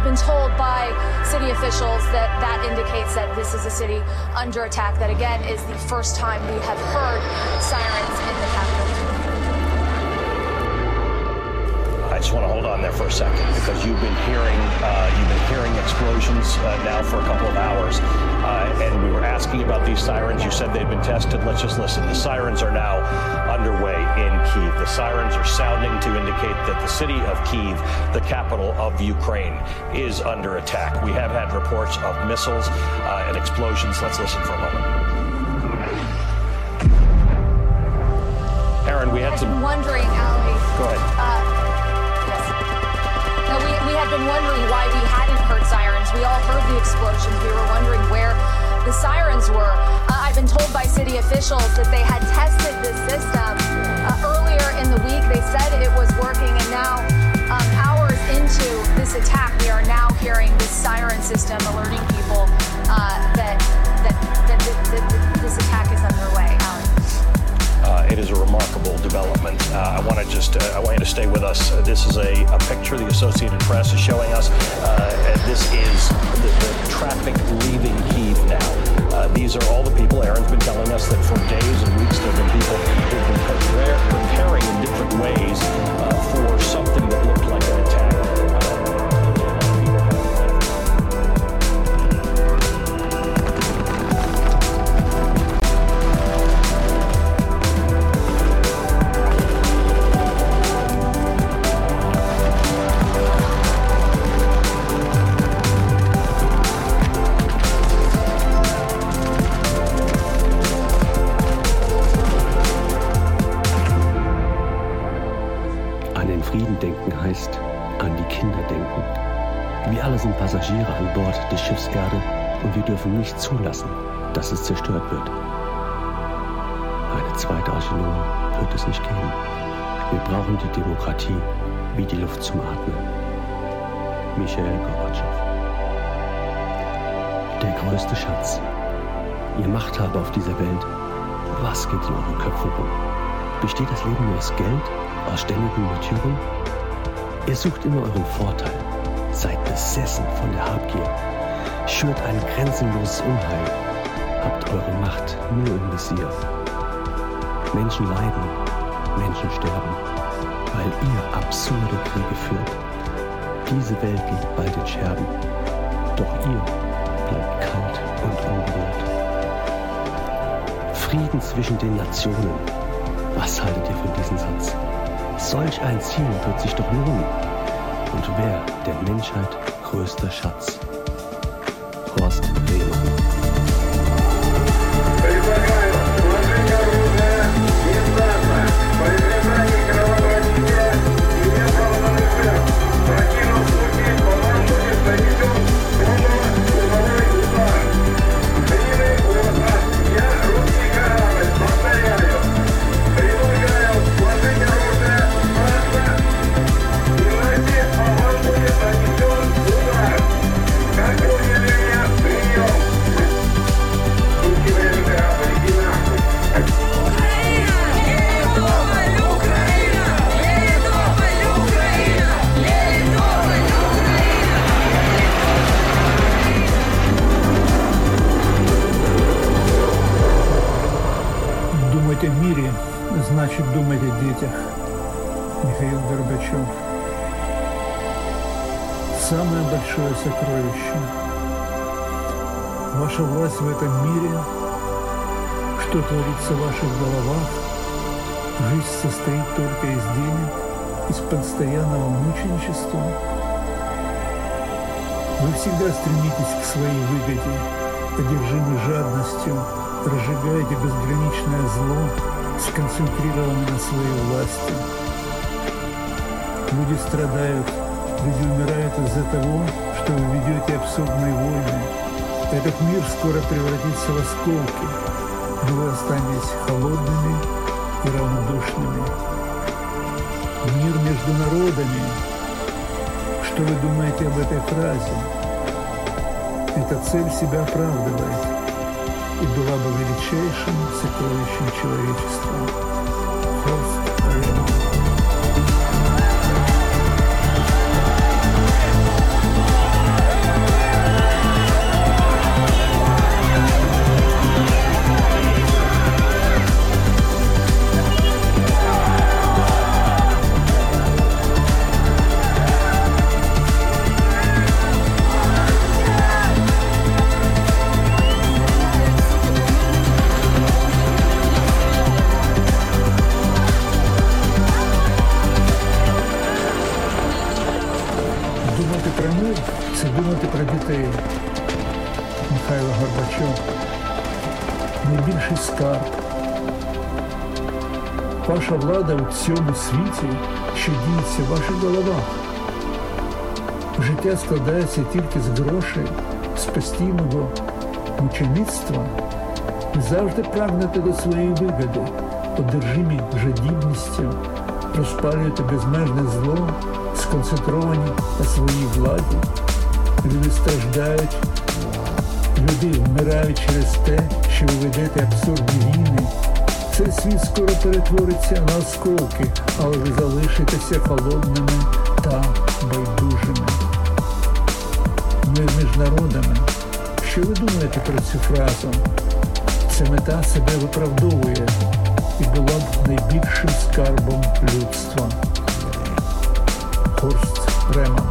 I've been told by city officials that that indicates that this is a city under attack. That again is the first time we have heard sirens in the capital. Just want to hold on there for a second because you've been hearing uh, you've been hearing explosions uh, now for a couple of hours, uh, and we were asking about these sirens. You said they'd been tested. Let's just listen. The sirens are now underway in Kiev. The sirens are sounding to indicate that the city of Kiev, the capital of Ukraine, is under attack. We have had reports of missiles uh, and explosions. Let's listen for a moment. Aaron, we had some. wondering, had been wondering why we hadn't heard sirens. We all heard the explosions. We were wondering where the sirens were. Uh, I've been told by city officials that they had tested the system uh, earlier in the week. They said it was working, and now, um, hours into this attack, we are now hearing this siren system alerting people uh, that, that, that, that this attack is underway. It is a remarkable development. Uh, I want to just, uh, I want you to stay with us. This is a, a picture the Associated Press is showing us. Uh, this is the, the traffic leaving Kiev now. Uh, these are all the people. Aaron's been telling us that for days and weeks there have been people who've been preparing in different ways uh, for something that looked like an zerstört wird. Eine zweite Archäologie wird es nicht geben. Wir brauchen die Demokratie wie die Luft zum Atmen. Michael Gorbatschow. Der größte Schatz. Ihr Machthaber auf dieser Welt, was geht in euren Köpfen rum? Besteht das Leben nur aus Geld, aus ständigen Märtyrern? Ihr sucht immer euren Vorteil, seid besessen von der Habgier, schürt ein grenzenloses Unheil, habt eure Macht nur im Visier. Menschen leiden, Menschen sterben, weil ihr absurde Kriege führt. Diese Welt liegt bald in Scherben, doch ihr bleibt kalt und unberührt. Frieden zwischen den Nationen. Was haltet ihr von diesem Satz? Solch ein Ziel wird sich doch lohnen. Und wer der Menschheit größter Schatz? Значит думать о детях. Михаил Горбачев. Самое большое сокровище. Ваша власть в этом мире, что творится в ваших головах, жизнь состоит только из денег, из постоянного мученичества. Вы всегда стремитесь к своей выгоде, одержимы жадностью, разжигаете безграничное зло, сконцентрированы на своей власти. Люди страдают, люди умирают из-за того, что вы ведете абсурдные войны. Этот мир скоро превратится в осколки, но вы останетесь холодными и равнодушными. Мир между народами. Что вы думаете об этой фразе? Эта цель себя оправдывает и была бы величайшим сокровищем человечества. Цьому світі, що діється в ваших головах. Життя складається тільки з грошей, з постійного мучеництва. Ви завжди прагнете до своєї вигоди, одержимі жадібністю, розпалюєте безмежне зло, сконцентровані на своїй владі. Люди страждають, люди вмирають через те, що ви ведете абсурдні війни. Цей світ скоро перетвориться на осколки, але ви залишитеся холодними та байдужими. Ми між народами. Що ви думаєте про цю фразу? Ця мета себе виправдовує і була б найбільшим скарбом людства. Хорст Реман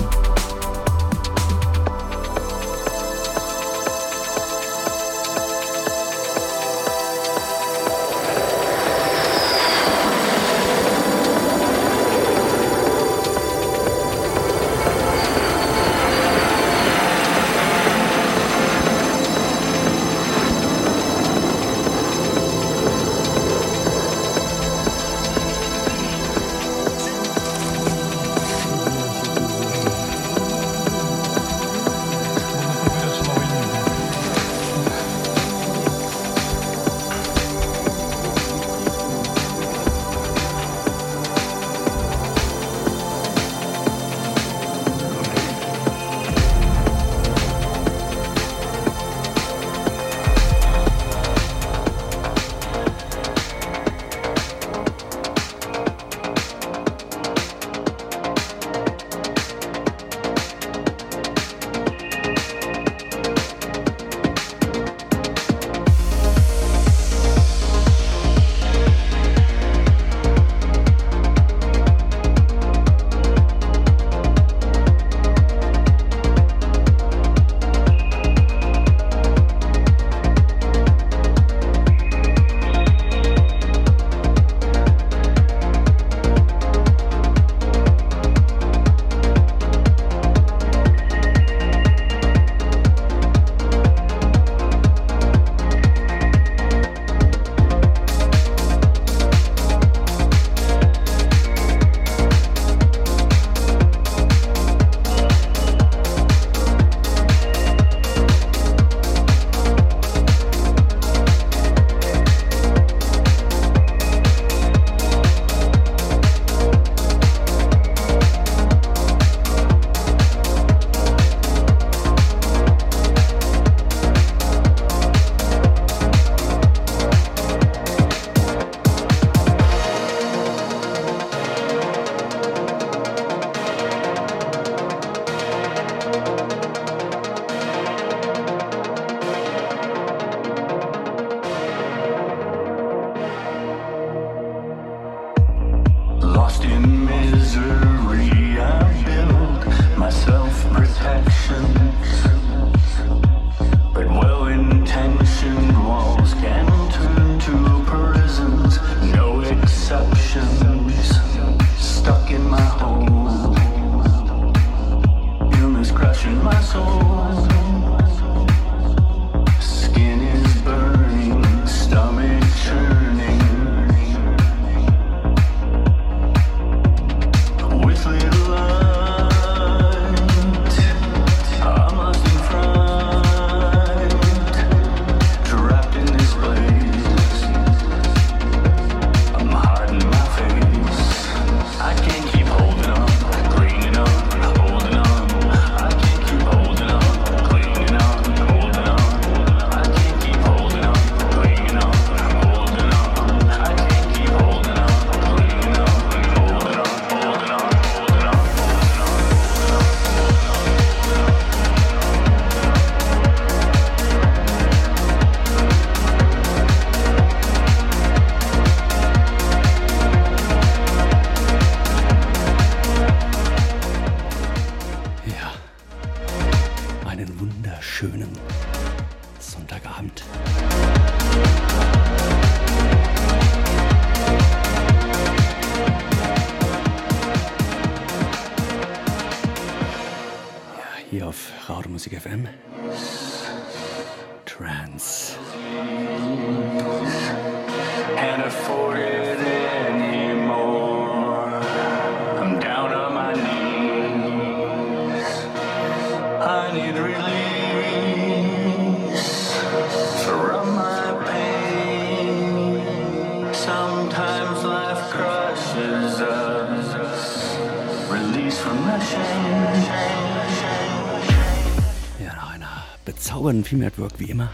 bezaubernden Filmwork wie immer.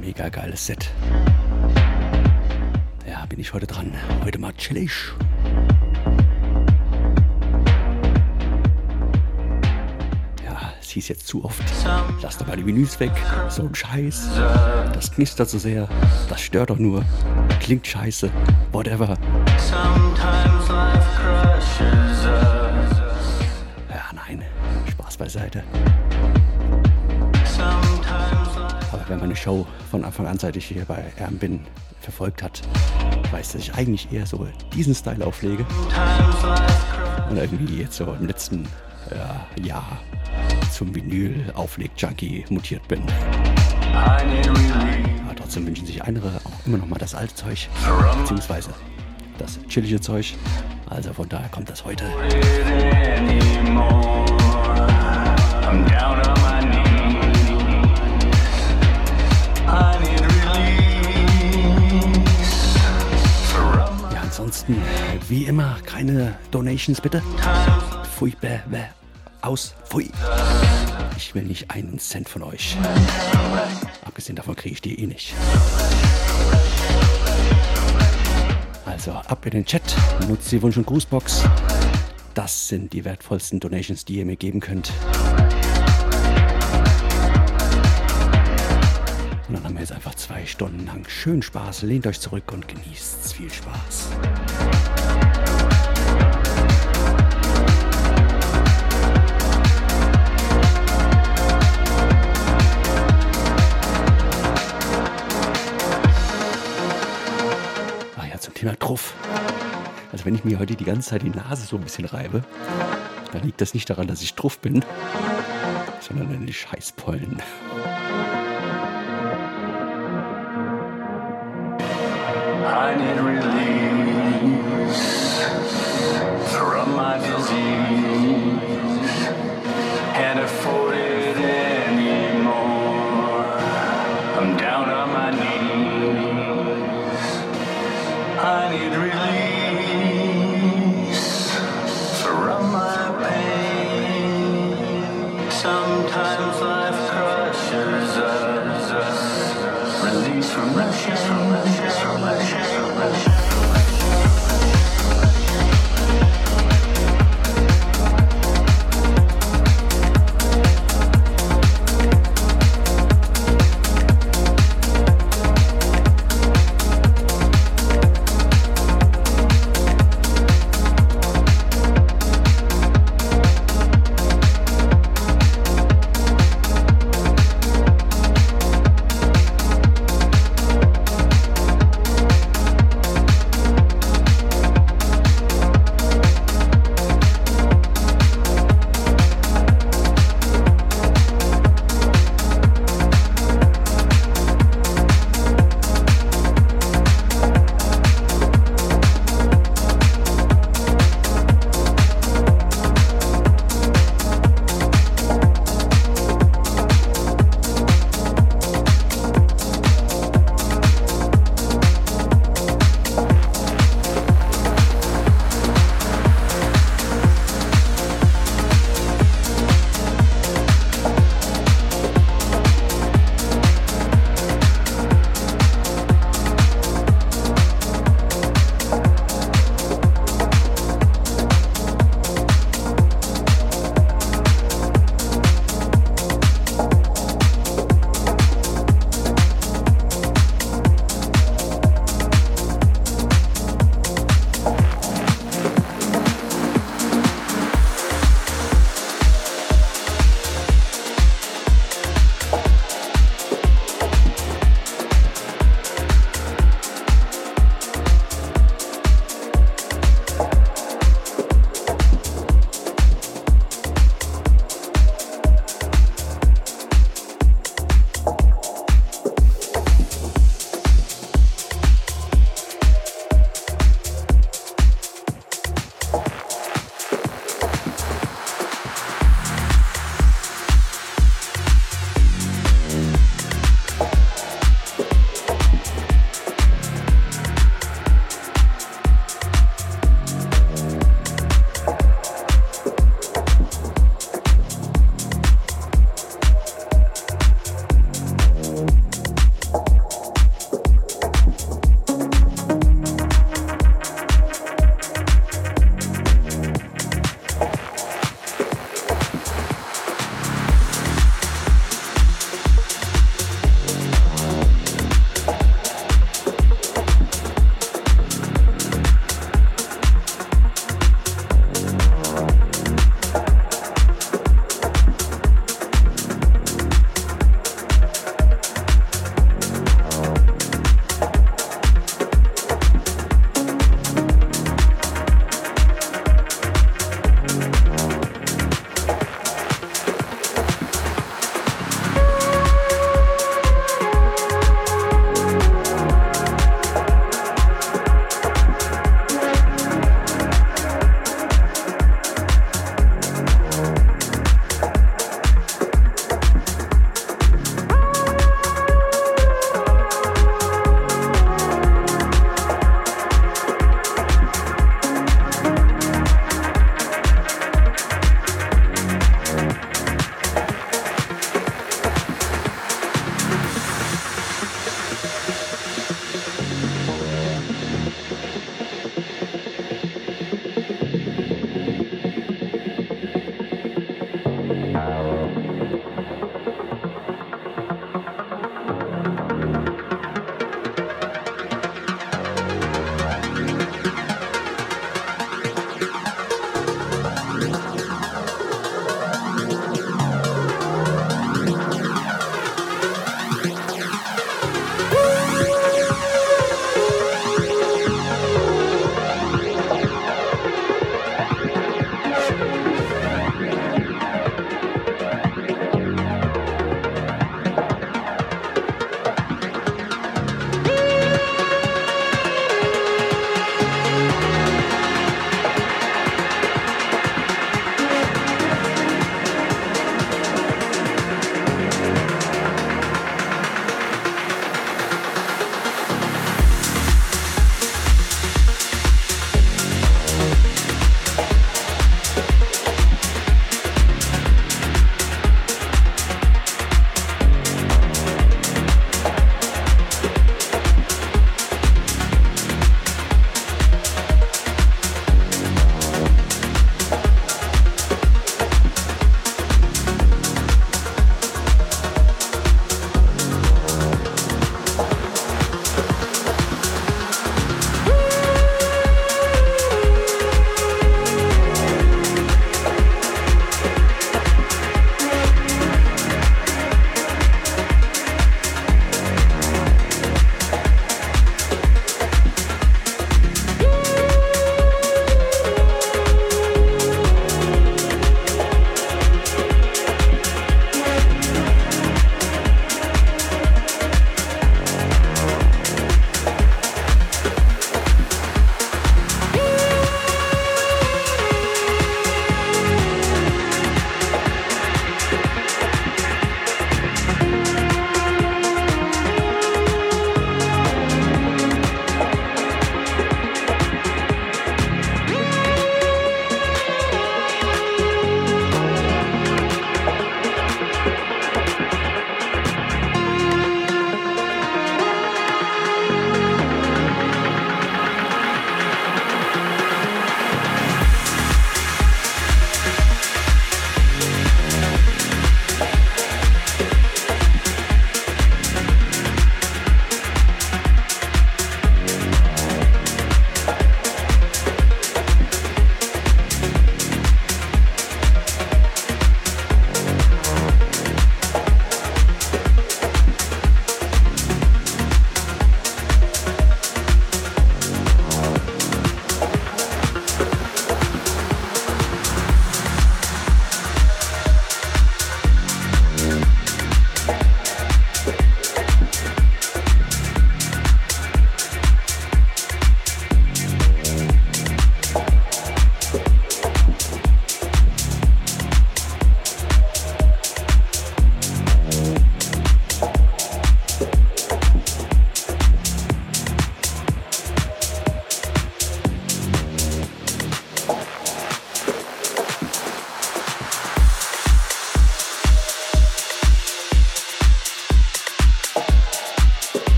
Mega geiles Set. Ja, bin ich heute dran. Heute mal chillig. Ja, es hieß jetzt zu oft. Lass doch mal die Vinyls weg. So ein Scheiß. Das knistert so sehr. Das stört doch nur. Klingt scheiße. Whatever. Ja, nein. Spaß beiseite. Wer meine Show von Anfang an, seit ich hier bei Erm bin, verfolgt hat, weiß, dass ich eigentlich eher so diesen Style auflege. Und irgendwie jetzt so im letzten ja, Jahr zum Vinyl-Aufleg-Junkie mutiert bin. Aber trotzdem wünschen sich andere auch immer noch mal das alte Zeug, beziehungsweise das chillige Zeug. Also von daher kommt das heute. I'm down on my ansonsten, wie immer, keine Donations bitte. Pfui, bäh, bäh, aus, pfui. Ich will nicht einen Cent von euch. Abgesehen davon kriege ich die eh nicht. Also ab in den Chat, nutzt die Wunsch- und Grußbox. Das sind die wertvollsten Donations, die ihr mir geben könnt. Und dann haben wir jetzt einfach zwei Stunden lang schön Spaß. Lehnt euch zurück und genießt viel Spaß. Thema Truff. Also wenn ich mir heute die ganze Zeit die Nase so ein bisschen reibe, dann liegt das nicht daran, dass ich Truff bin, sondern an den Scheißpollen.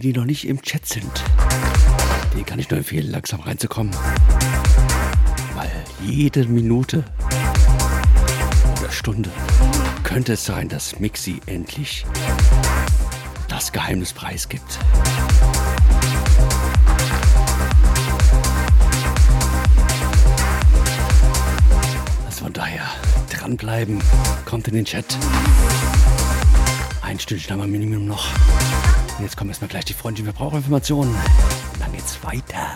Die, die noch nicht im Chat sind, den kann ich nur empfehlen, langsam reinzukommen. Weil jede Minute oder Stunde könnte es sein, dass Mixi endlich das Geheimnis preisgibt. Also von daher dranbleiben, kommt in den Chat. Ein Stündchen haben wir Minimum noch. Jetzt kommen erstmal gleich die Freunde, wir brauchen Informationen. Und dann geht's weiter.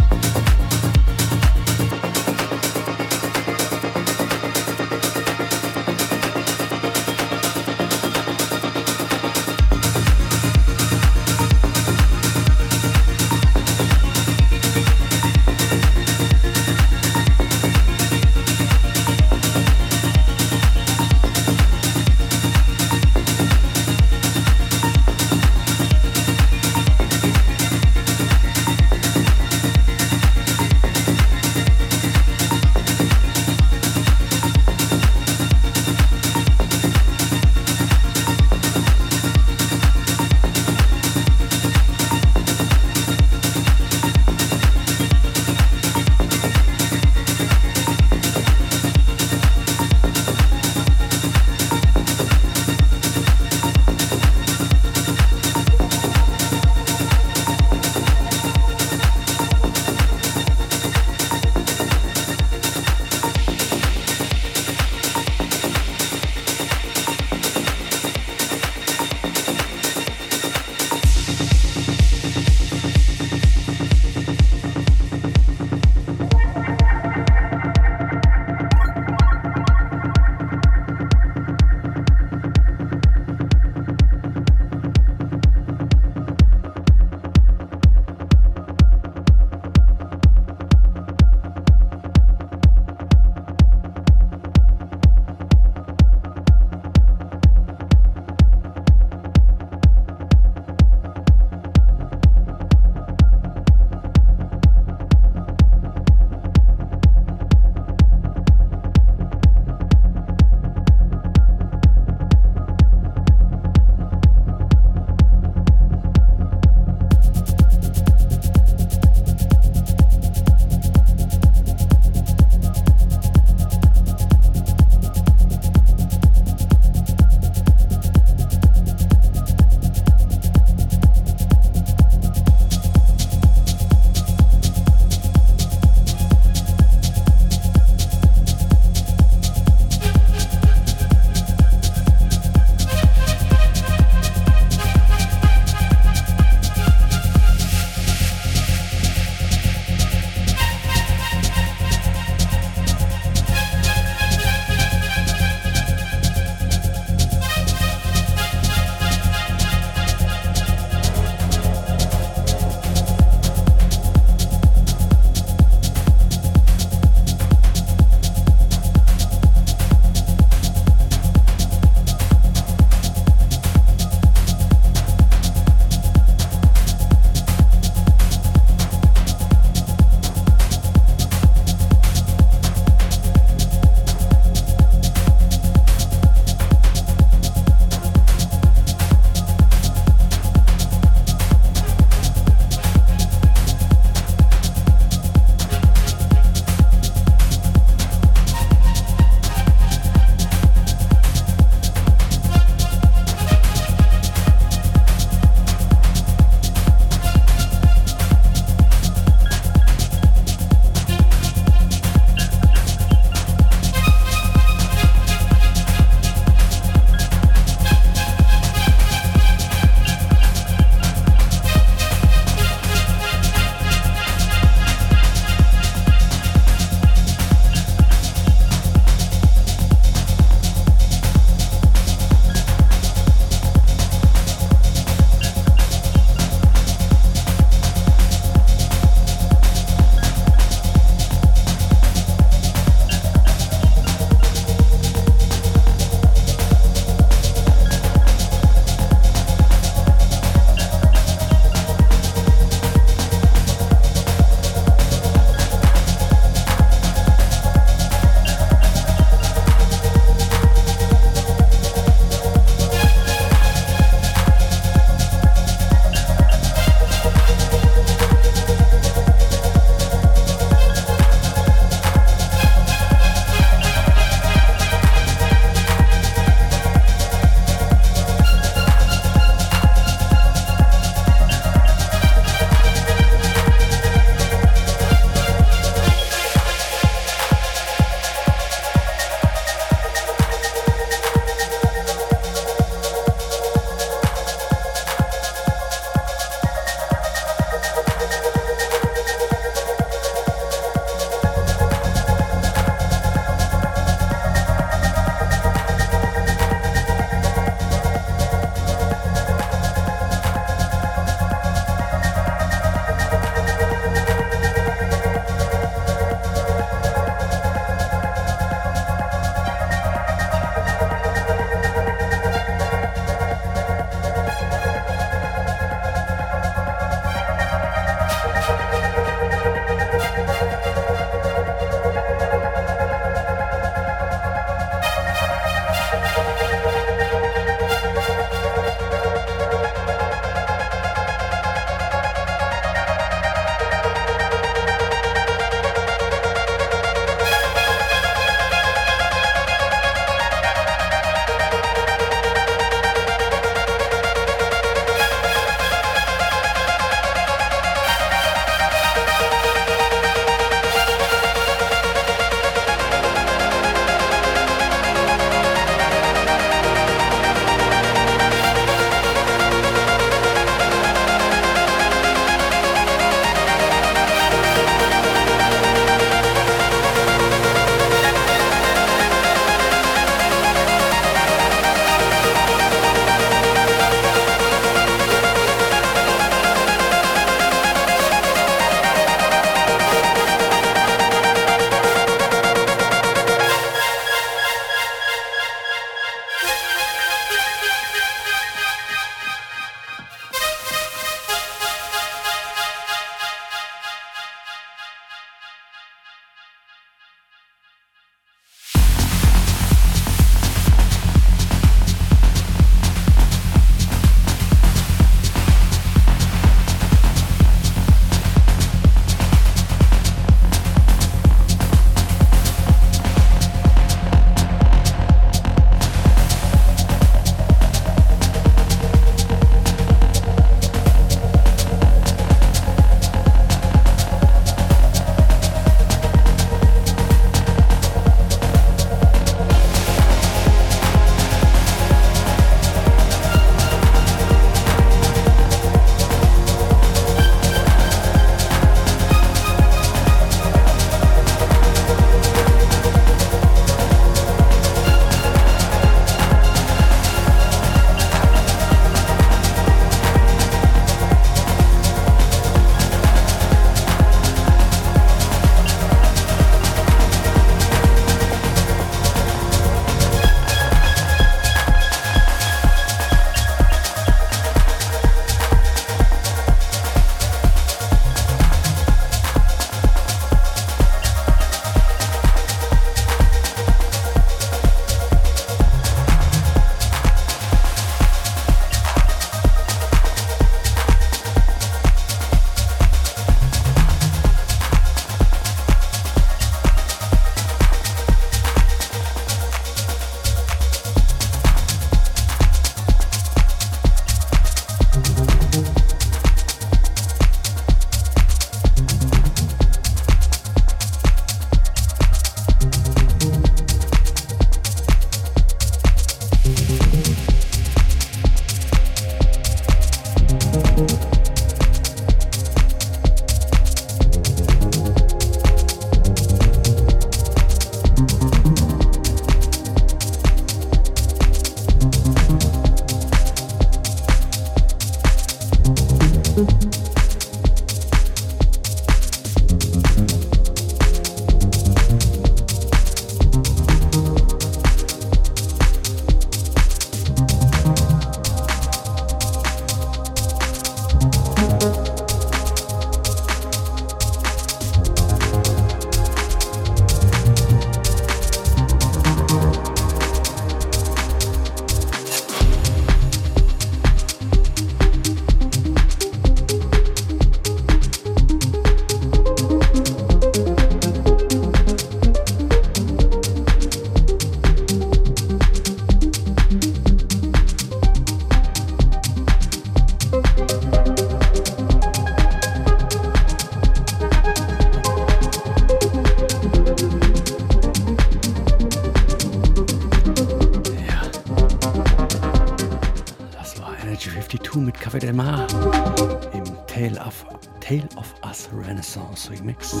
Renaissance Remix.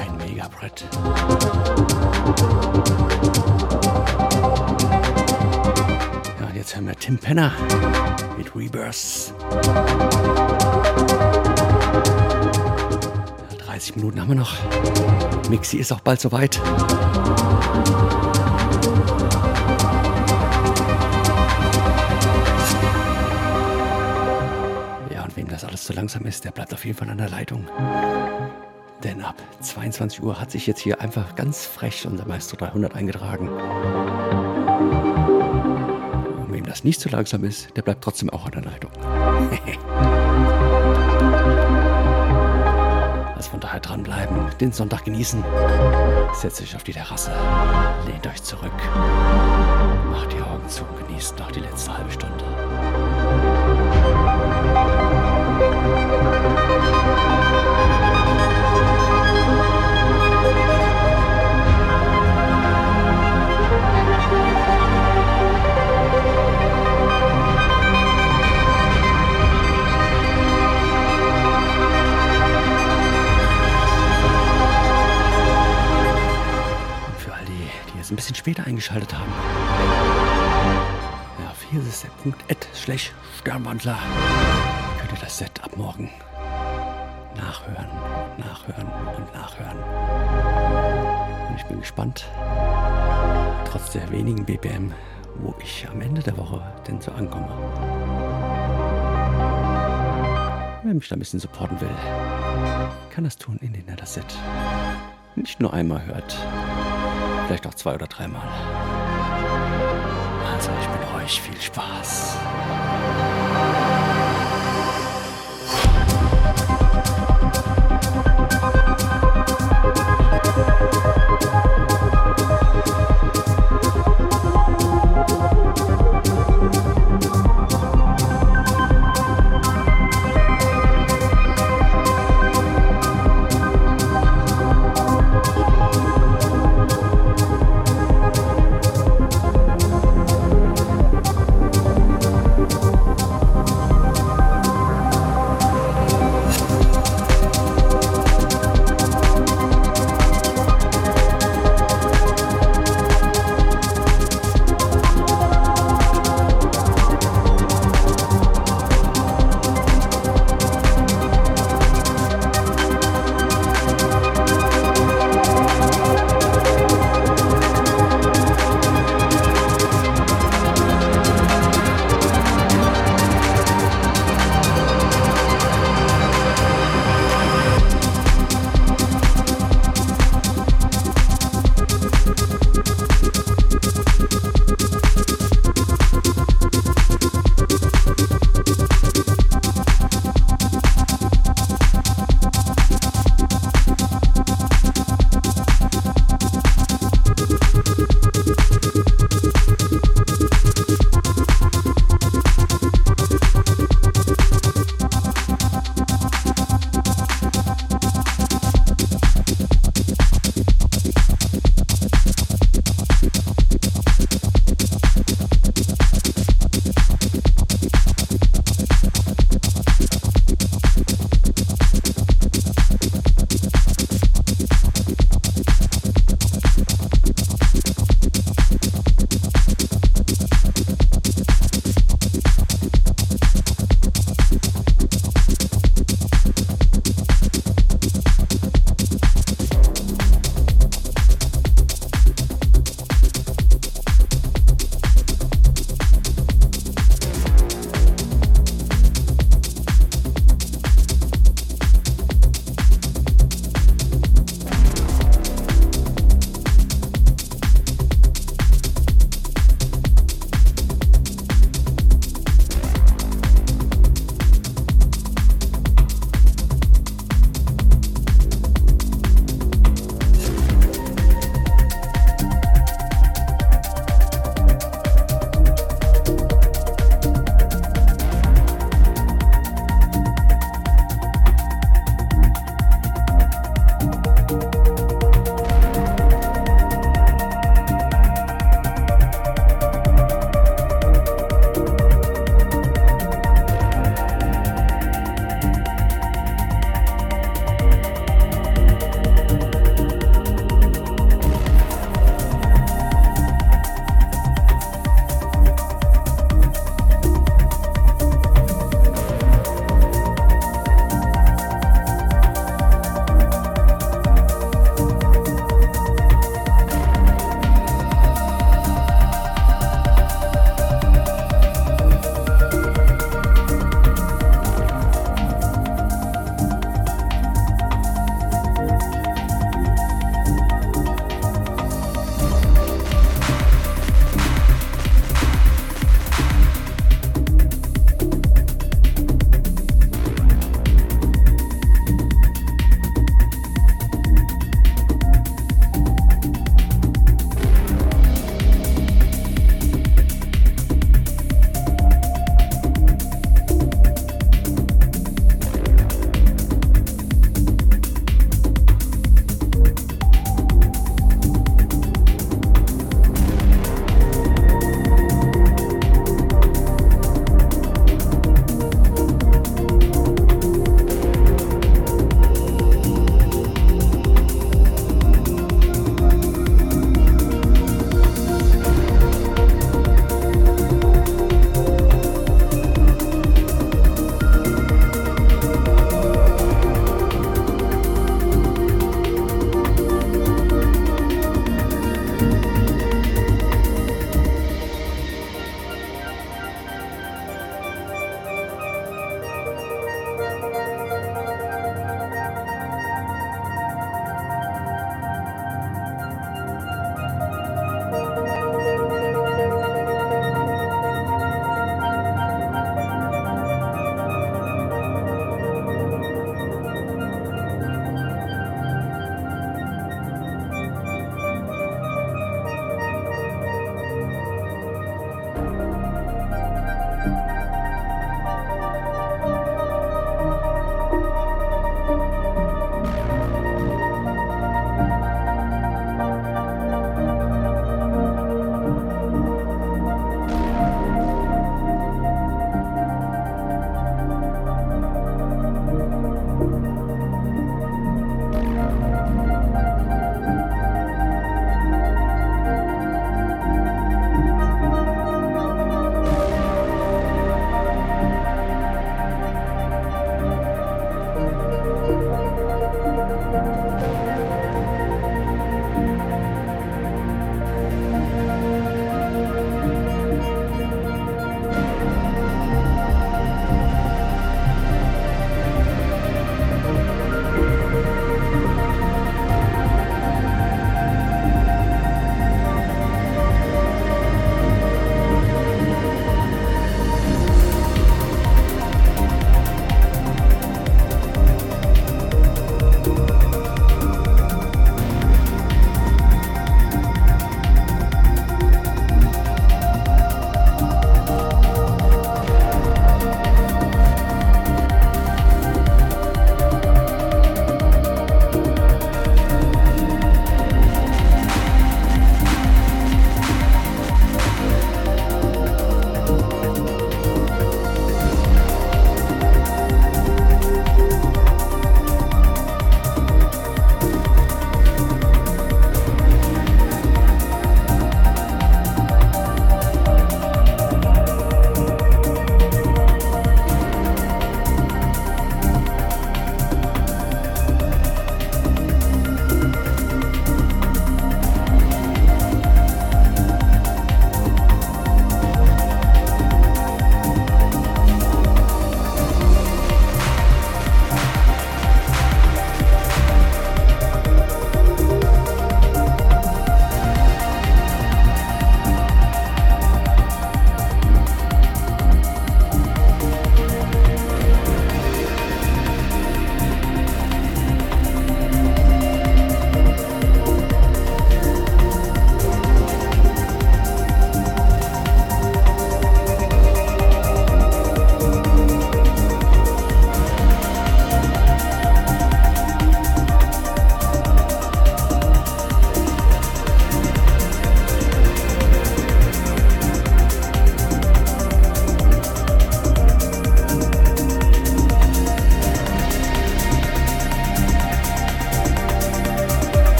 Ein Megabrett. Ja, und jetzt hören wir Tim Penner mit Rebirths. Ja, 30 Minuten haben wir noch. Mixi ist auch bald soweit. Zu langsam ist, der bleibt auf jeden Fall an der Leitung. Denn ab 22 Uhr hat sich jetzt hier einfach ganz frech unser Maestro 300 eingetragen. Und wem das nicht zu langsam ist, der bleibt trotzdem auch an der Leitung. also von daher dranbleiben, den Sonntag genießen. Setzt euch auf die Terrasse, lehnt euch zurück, macht die Augen zu und genießt noch die letzte halbe Stunde. Ein bisschen später eingeschaltet haben. Ja, hier ist der Punkt Ed slash Sternwandler. Könnt das Set ab morgen nachhören, nachhören und nachhören. Und ich bin gespannt, trotz der wenigen BPM, wo ich am Ende der Woche denn so ankomme. Wer mich da ein bisschen supporten will, kann das tun, indem er das Set nicht nur einmal hört, vielleicht auch zwei oder dreimal. Also ich bin euch viel Spaß. Bye.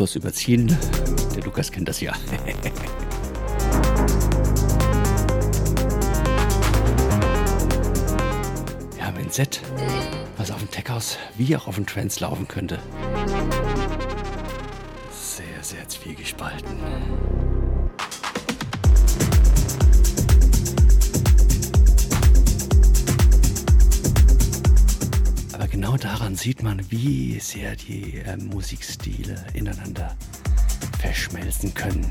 Bloß überziehen. Der Lukas kennt das ja. Wir haben ein Set, was auf dem Tech-House wie auch auf dem Trance laufen könnte. Sehr, sehr zwiegespalten. Sieht man, wie sehr die äh, Musikstile ineinander verschmelzen können.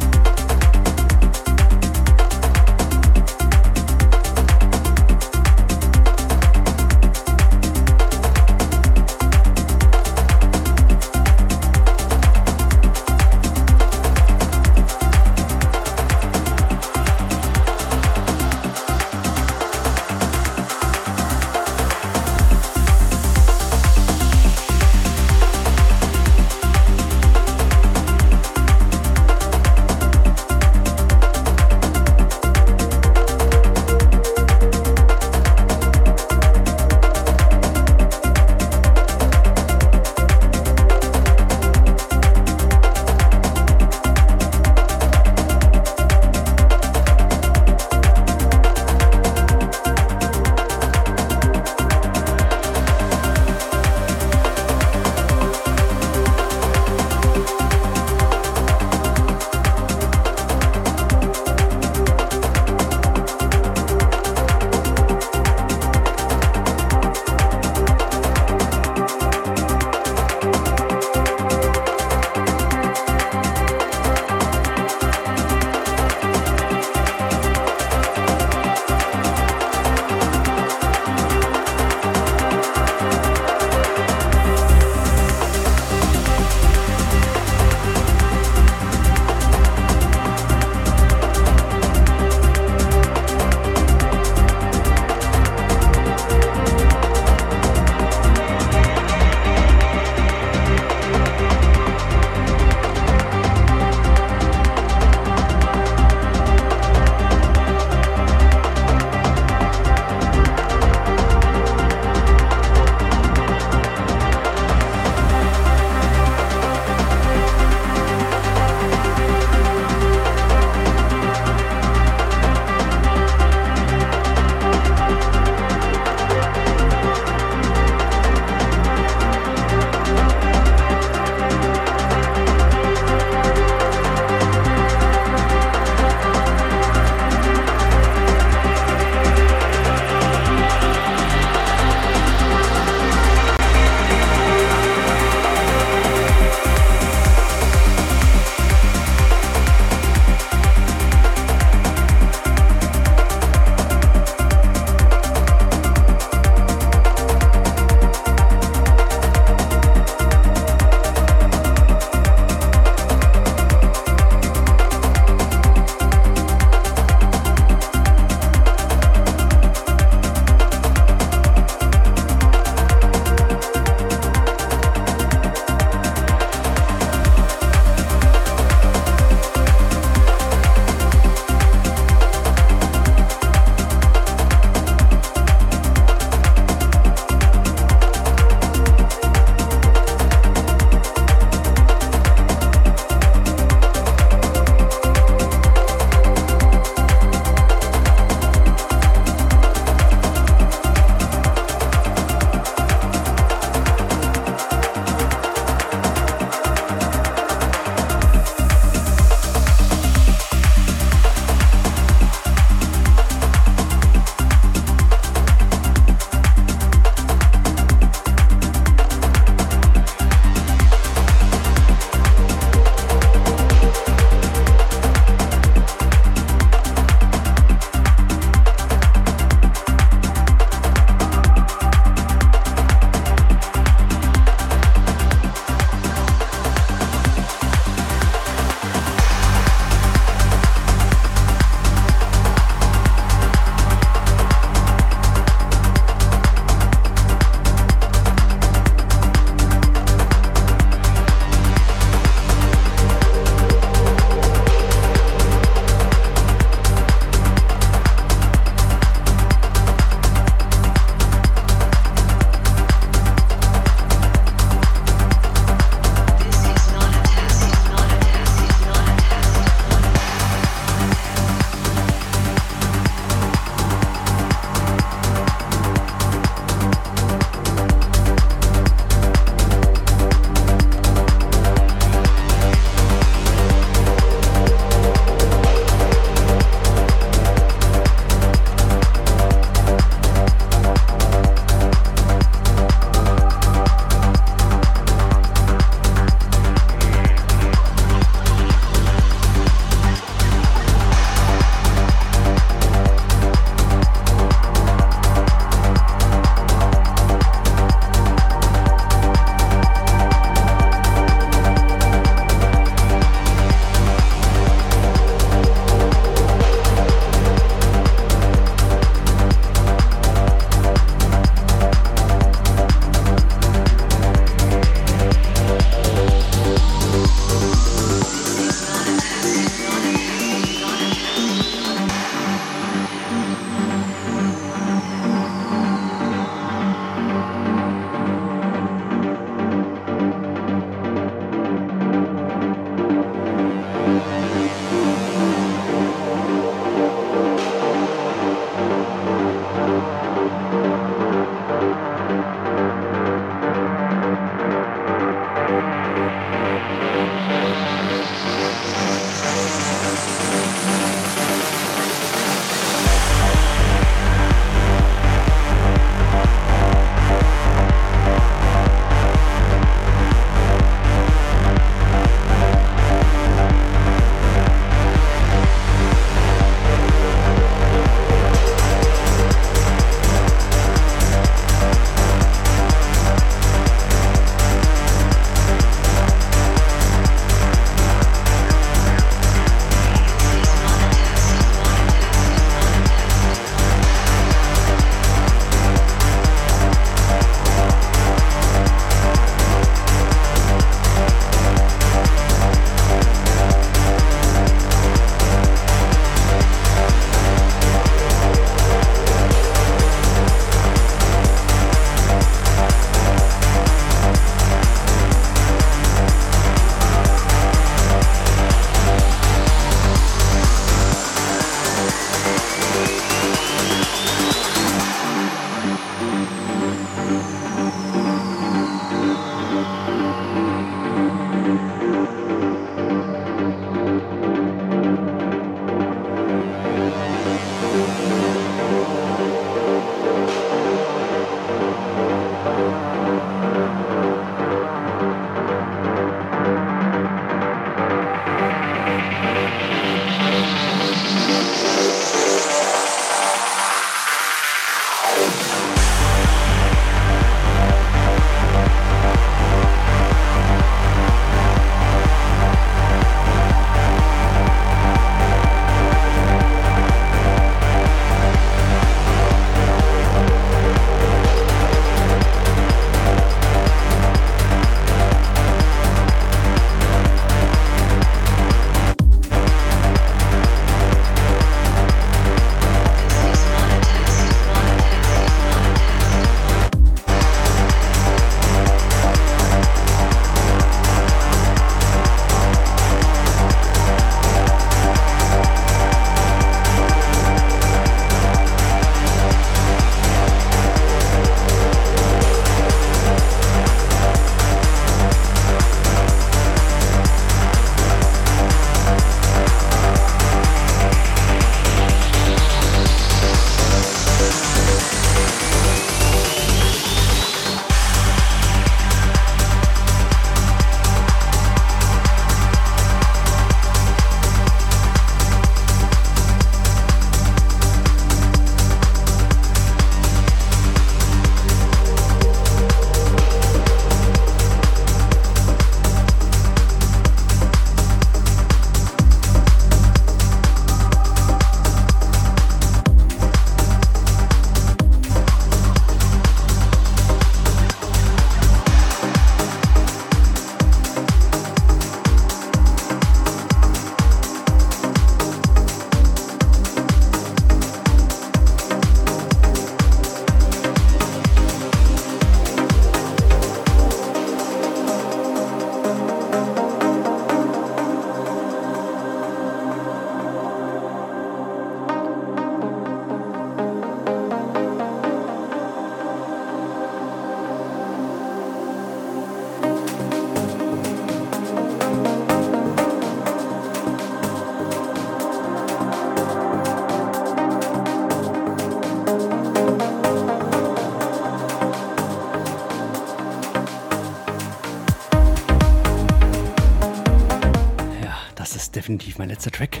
Definitiv mein letzter Track.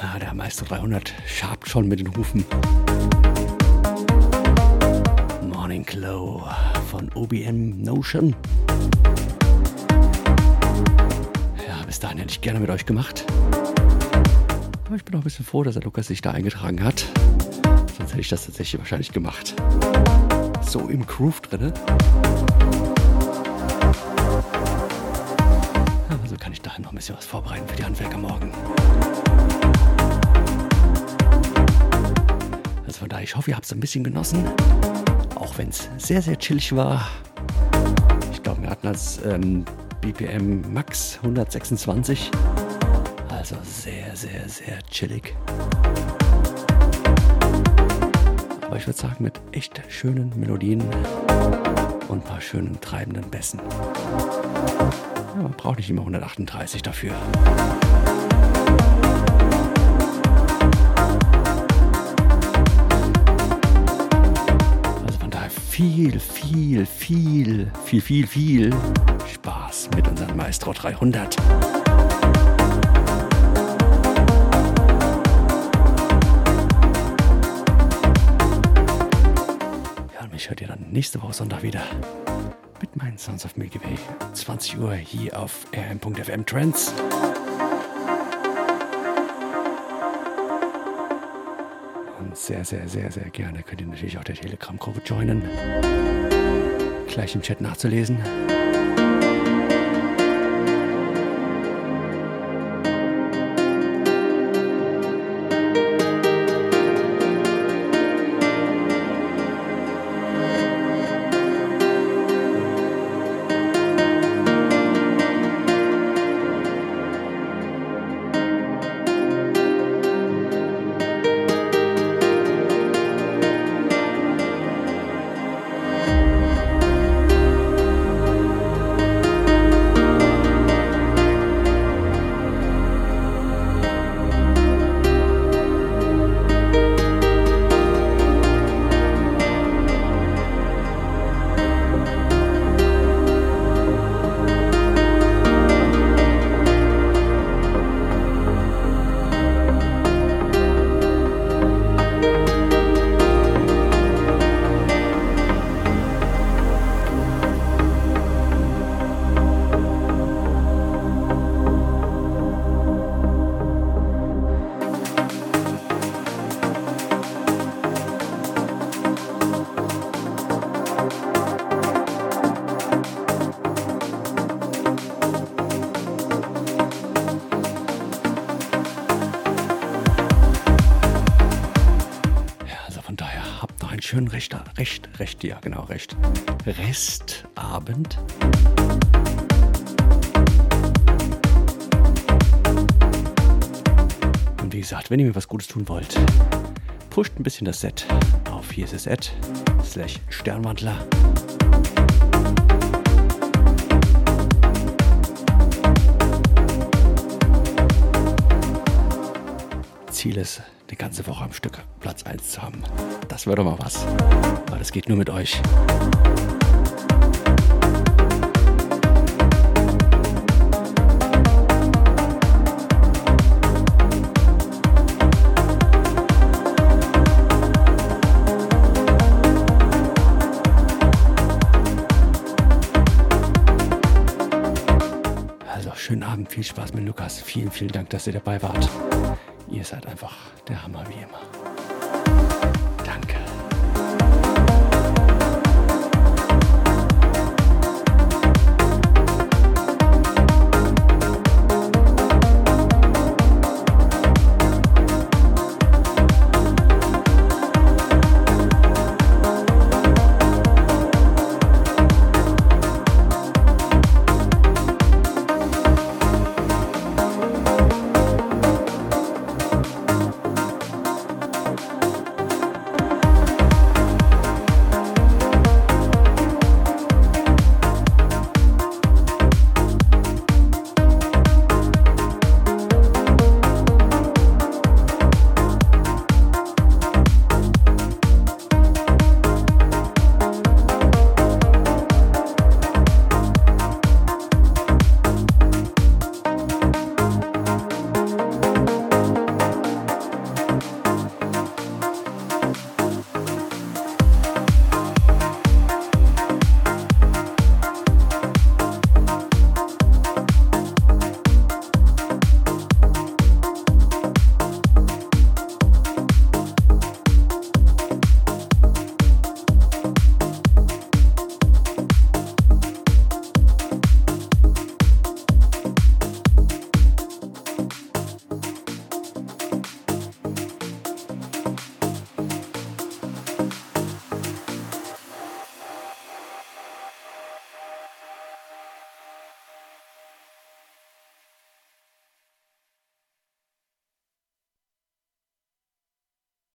Ah, der Maestro 300 schabt schon mit den Hufen. Morning Glow von OBM Notion. Ja, bis dahin hätte ich gerne mit euch gemacht. Aber ich bin auch ein bisschen froh, dass der Lukas sich da eingetragen hat. Sonst hätte ich das tatsächlich wahrscheinlich gemacht. So im Groove drinne. Bisschen was vorbereiten für die Handwerker morgen. Also von daher, ich hoffe, ihr habt es ein bisschen genossen. Auch wenn es sehr, sehr chillig war. Ich glaube, wir hatten als ähm, BPM Max 126. Also sehr, sehr, sehr chillig. Aber ich würde sagen, mit echt schönen Melodien und ein paar schönen treibenden Bässen. Ja, man braucht nicht immer 138 dafür. Also von daher viel, viel, viel, viel, viel, viel Spaß mit unserem Maestro 300. Ja, und mich hört ihr dann nächste Woche Sonntag wieder Sounds of Milky Way. 20 Uhr hier auf rm.fm Trends. Und sehr, sehr, sehr, sehr gerne könnt ihr natürlich auch der Telegram-Gruppe joinen. Gleich im Chat nachzulesen. Recht, Recht, ja genau, Recht. Restabend. Und wie gesagt, wenn ihr mir was Gutes tun wollt, pusht ein bisschen das Set auf hier ist es slash Sternwandler. Ziel ist, die ganze Woche am Stück Platz 1 zu haben. Das wäre doch mal was. Aber das geht nur mit euch. Also schönen Abend, viel Spaß mit Lukas. Vielen, vielen Dank, dass ihr dabei wart. Ihr seid einfach